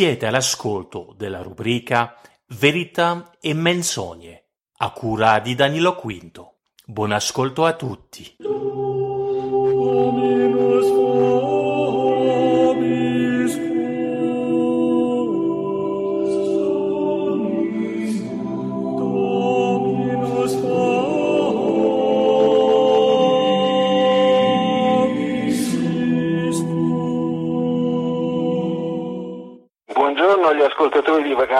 Siete all'ascolto della rubrica Verità e menzogne, a cura di Danilo Quinto. Buon ascolto a tutti.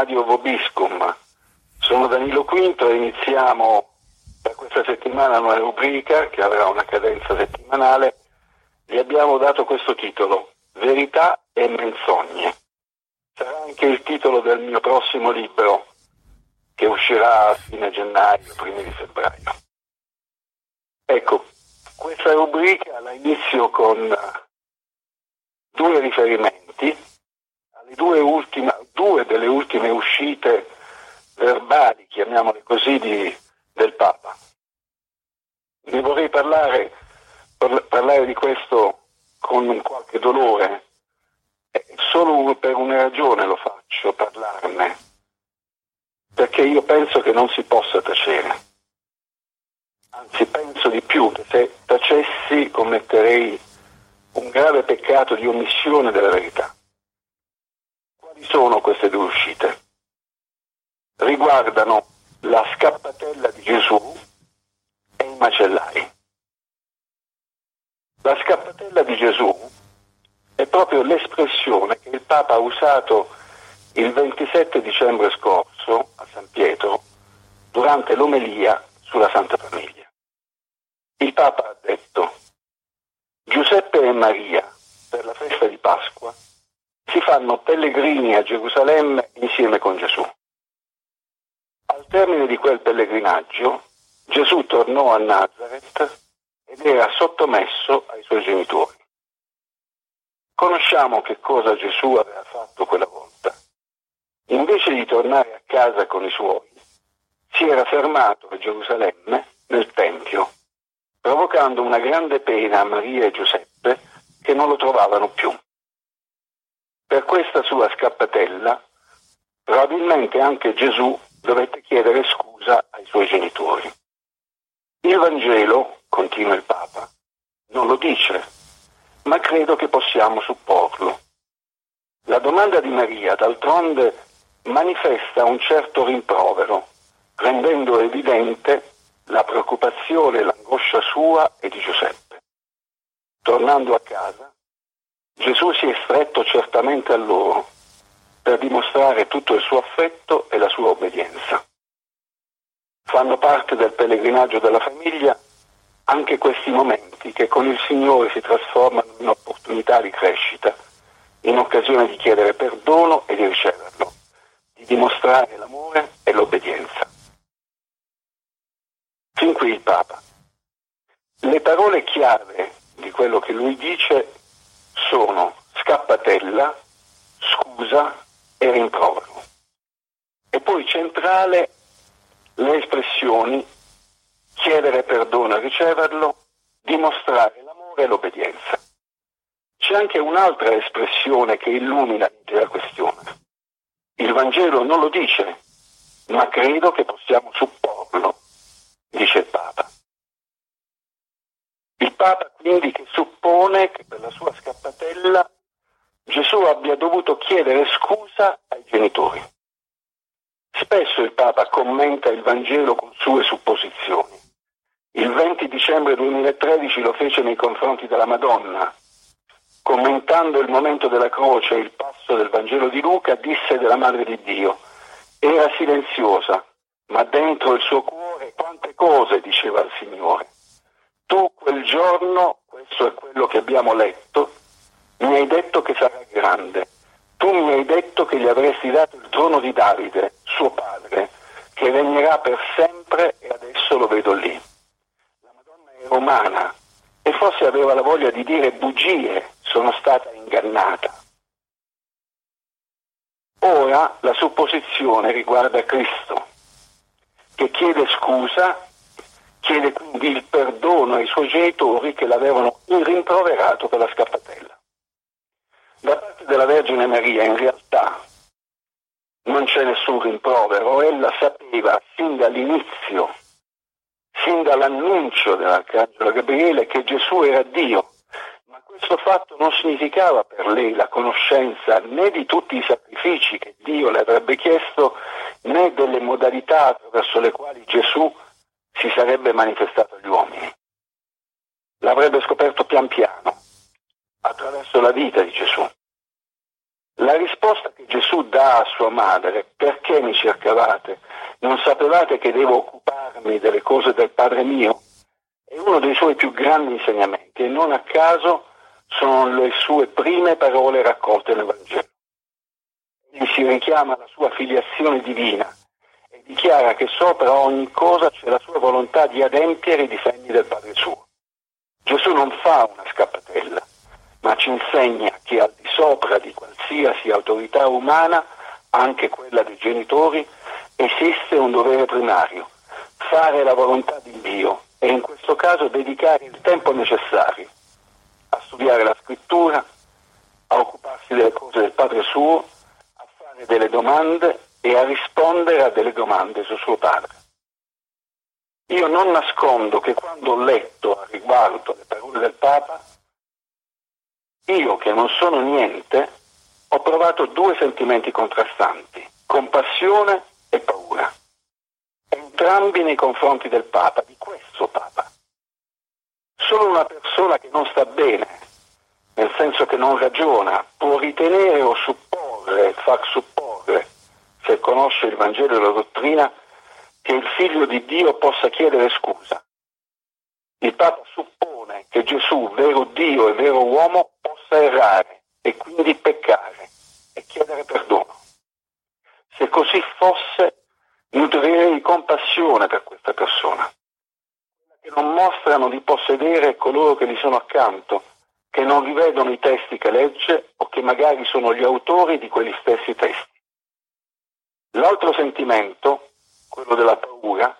Radio Vobiscum. Sono Danilo Quinto e iniziamo per questa settimana una rubrica che avrà una cadenza settimanale. Gli abbiamo dato questo titolo, Verità e menzogne. Sarà anche il titolo del mio prossimo libro che uscirà a fine gennaio, primi di febbraio. Ecco, questa rubrica la inizio con due riferimenti due, ultima- due delle ultime uscite verbali, chiamiamole così, di- del Papa. Ne vorrei parlare, par- parlare di questo con qualche dolore, Eh, solo per una ragione lo faccio, parlarne, perché io penso che non si possa tacere. Anzi, penso di più, che se tacessi commetterei un grave peccato di omissione della verità. Queste due uscite? Riguardano la scappatella di Gesù e i macellai. La scappatella di Gesù è proprio l'espressione che il Papa ha usato il 27 dicembre scorso a San Pietro durante l'omelia sulla Santa Famiglia. Il Papa ha detto Giuseppe e Maria per la festa di Pasqua si fanno pellegrini a Gerusalemme insieme con Gesù. Al termine di quel pellegrinaggio Gesù tornò a Nazareth ed era sottomesso ai suoi genitori. Conosciamo che cosa Gesù aveva fatto quella volta. Invece di tornare a casa con i suoi, si era fermato a Gerusalemme nel Tempio, provocando una grande pena a Maria e Giuseppe che non lo trovavano più. Per questa sua scappatella, probabilmente anche Gesù dovette chiedere scusa ai suoi genitori. Il Vangelo, continua il Papa, non lo dice, ma credo che possiamo supporlo. La domanda di Maria, d'altronde, manifesta un certo rimprovero, rendendo evidente la preoccupazione e l'angoscia sua e di Giuseppe. Tornando a casa, Gesù si è stretto certamente a loro per dimostrare tutto il suo affetto e la sua obbedienza. Fanno parte del pellegrinaggio della famiglia anche questi momenti che con il Signore si trasformano in opportunità di crescita, in occasione di chiedere perdono e di riceverlo, di dimostrare l'amore e l'obbedienza. Fin qui il Papa. Le parole chiave di quello che lui dice sono scappatella, scusa e rimprovero. E poi centrale le espressioni chiedere perdono e riceverlo, dimostrare l'amore e l'obbedienza. C'è anche un'altra espressione che illumina l'intera questione. Il Vangelo non lo dice, ma credo che possiamo supporlo, dice il Papa. Il Papa quindi che suppone che per la sua scappatella Gesù abbia dovuto chiedere scusa ai genitori. Spesso il Papa commenta il Vangelo con sue supposizioni. Il 20 dicembre 2013 lo fece nei confronti della Madonna. Commentando il momento della croce e il passo del Vangelo di Luca, disse della Madre di Dio, era silenziosa, ma dentro il suo cuore quante cose diceva al Signore. Quel giorno, questo è quello che abbiamo letto, mi hai detto che sarà grande, tu mi hai detto che gli avresti dato il trono di Davide, suo padre, che regnerà per sempre e adesso lo vedo lì. La Madonna è romana e forse aveva la voglia di dire bugie, sono stata ingannata. Ora la supposizione riguarda Cristo, che chiede scusa, chiede quindi il perdono ai suoi genitori che l'avevano rimproverato per la scappatella. Da parte della Vergine Maria in realtà non c'è nessun rimprovero, ella sapeva sin dall'inizio, sin dall'annuncio dell'Arcangelo Gabriele che Gesù era Dio questo fatto non significava per lei la conoscenza né di tutti i sacrifici che Dio le avrebbe chiesto, né delle modalità attraverso le quali Gesù si sarebbe manifestato agli uomini. L'avrebbe scoperto pian piano, attraverso la vita di Gesù. La risposta che Gesù dà a sua madre, perché mi cercavate? Non sapevate che devo occuparmi delle cose del Padre mio? È uno dei suoi più grandi insegnamenti e non a caso sono le sue prime parole raccolte nel Vangelo. Egli si richiama alla sua filiazione divina dichiara che sopra ogni cosa c'è la sua volontà di adempiere i disegni del Padre suo. Gesù non fa una scappatella, ma ci insegna che al di sopra di qualsiasi autorità umana, anche quella dei genitori, esiste un dovere primario, fare la volontà di Dio e in questo caso dedicare il tempo necessario a studiare la scrittura, a occuparsi delle cose del Padre suo, a fare delle domande e a rispondere a delle domande su suo Padre. Io non nascondo che quando ho letto a riguardo le parole del Papa, io che non sono niente, ho provato due sentimenti contrastanti, compassione e paura, entrambi nei confronti del Papa, di questo Papa. Solo una persona che non sta bene, nel senso che non ragiona, può ritenere o supporre, far supporre, se conosce il Vangelo e la dottrina, che il figlio di Dio possa chiedere scusa. Il Papa suppone che Gesù, vero Dio e vero uomo, possa errare e quindi peccare e chiedere perdono. Se così fosse, nutrirei compassione per questa persona che non mostrano di possedere coloro che gli sono accanto, che non rivedono i testi che legge o che magari sono gli autori di quegli stessi testi. L'altro sentimento, quello della paura,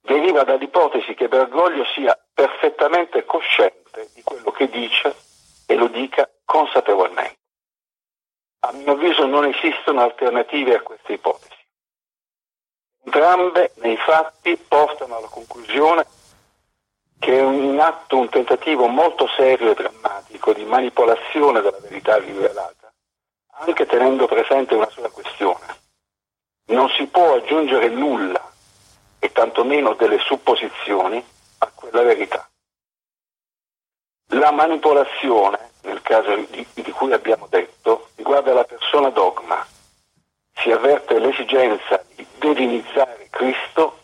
deriva dall'ipotesi che Bergoglio sia perfettamente cosciente di quello che dice e lo dica consapevolmente. A mio avviso non esistono alternative a queste ipotesi. Entrambe nei fatti portano alla conclusione che è in atto un tentativo molto serio e drammatico di manipolazione della verità rivelata, anche tenendo presente una sola questione. Non si può aggiungere nulla, e tantomeno delle supposizioni, a quella verità. La manipolazione, nel caso di, di cui abbiamo detto, riguarda la persona dogma. Si avverte l'esigenza di divinizzare Cristo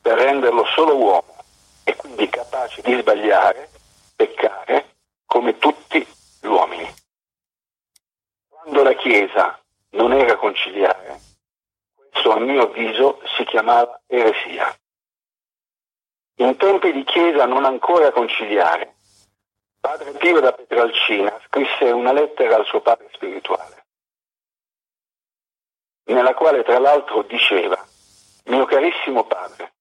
per renderlo solo uomo e quindi capace di sbagliare, peccare, come tutti gli uomini. Quando la Chiesa non era conciliare, questo a mio avviso si chiamava eresia. In tempi di Chiesa non ancora conciliare, padre Pio da Petralcina scrisse una lettera al suo padre spirituale, nella quale tra l'altro diceva, mio carissimo padre,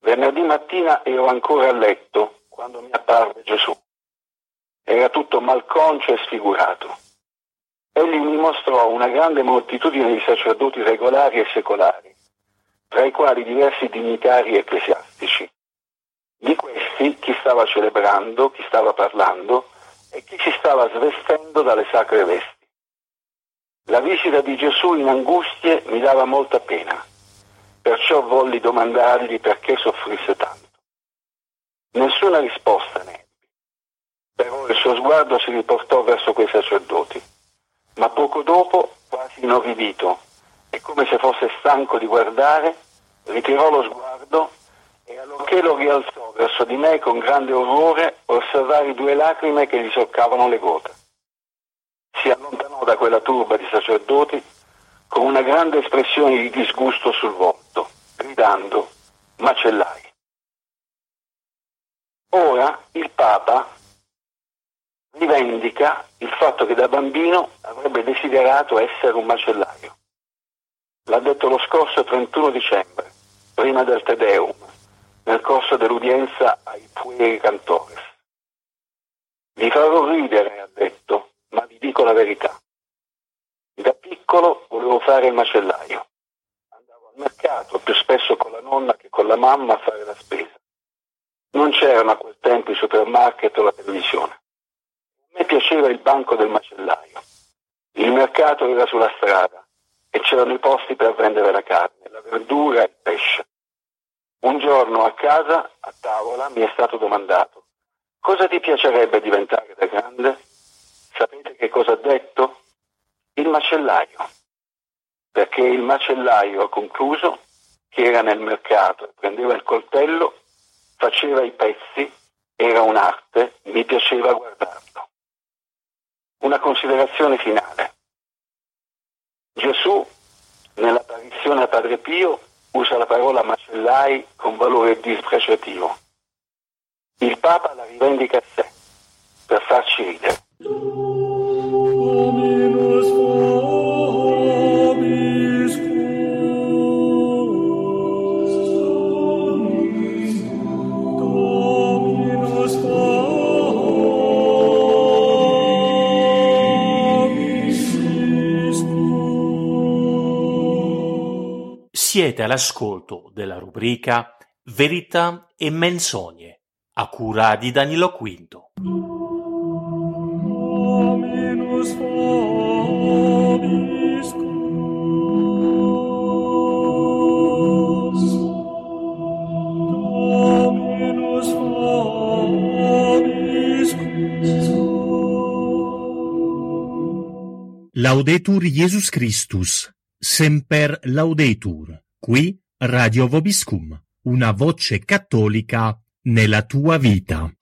Venerdì mattina ero ancora a letto quando mi apparve Gesù. Era tutto malconcio e sfigurato. Egli mi mostrò una grande moltitudine di sacerdoti regolari e secolari, tra i quali diversi dignitari ecclesiastici. Di questi chi stava celebrando, chi stava parlando e chi si stava svestendo dalle sacre vesti. La visita di Gesù in angustie mi dava molta pena Perciò volli domandargli perché soffrisse tanto. Nessuna risposta ne ebbi. Però il suo sguardo si riportò verso quei sacerdoti. Ma poco dopo, quasi inorridito, e come se fosse stanco di guardare, ritirò lo sguardo e allorché lo rialzò verso di me con grande orrore osservai due lacrime che gli soccavano le gote. Si allontanò da quella turba di sacerdoti con una grande espressione di disgusto sul volto, gridando macellai. Ora il Papa rivendica il fatto che da bambino avrebbe desiderato essere un macellaio. L'ha detto lo scorso 31 dicembre, prima del Te Deum, nel corso dell'udienza ai Pueri Cantores. Vi farò ridere, ha detto, ma vi dico la verità. Da piccolo volevo fare il macellaio. Andavo al mercato, più spesso con la nonna che con la mamma a fare la spesa. Non c'erano a quel tempo i supermarket o la televisione. A me piaceva il banco del macellaio. Il mercato era sulla strada e c'erano i posti per vendere la carne, la verdura e il pesce. Un giorno a casa, a tavola, mi è stato domandato cosa ti piacerebbe diventare da grande? Sapete che cosa ha detto? Il macellaio. Perché il macellaio ha concluso che era nel mercato prendeva il coltello, faceva i pezzi, era un'arte, mi piaceva guardarlo. Una considerazione finale. Gesù, nell'apparizione a Padre Pio, usa la parola macellai con valore dispregiativo. Il Papa la rivendica a all'ascolto della rubrica Verità e menzogne, a cura di Danilo Quinto. Vobiscum. Laudetur Jesus Christus, semper laudetur, qui Radio Vobiscum, una voce cattolica nella tua vita.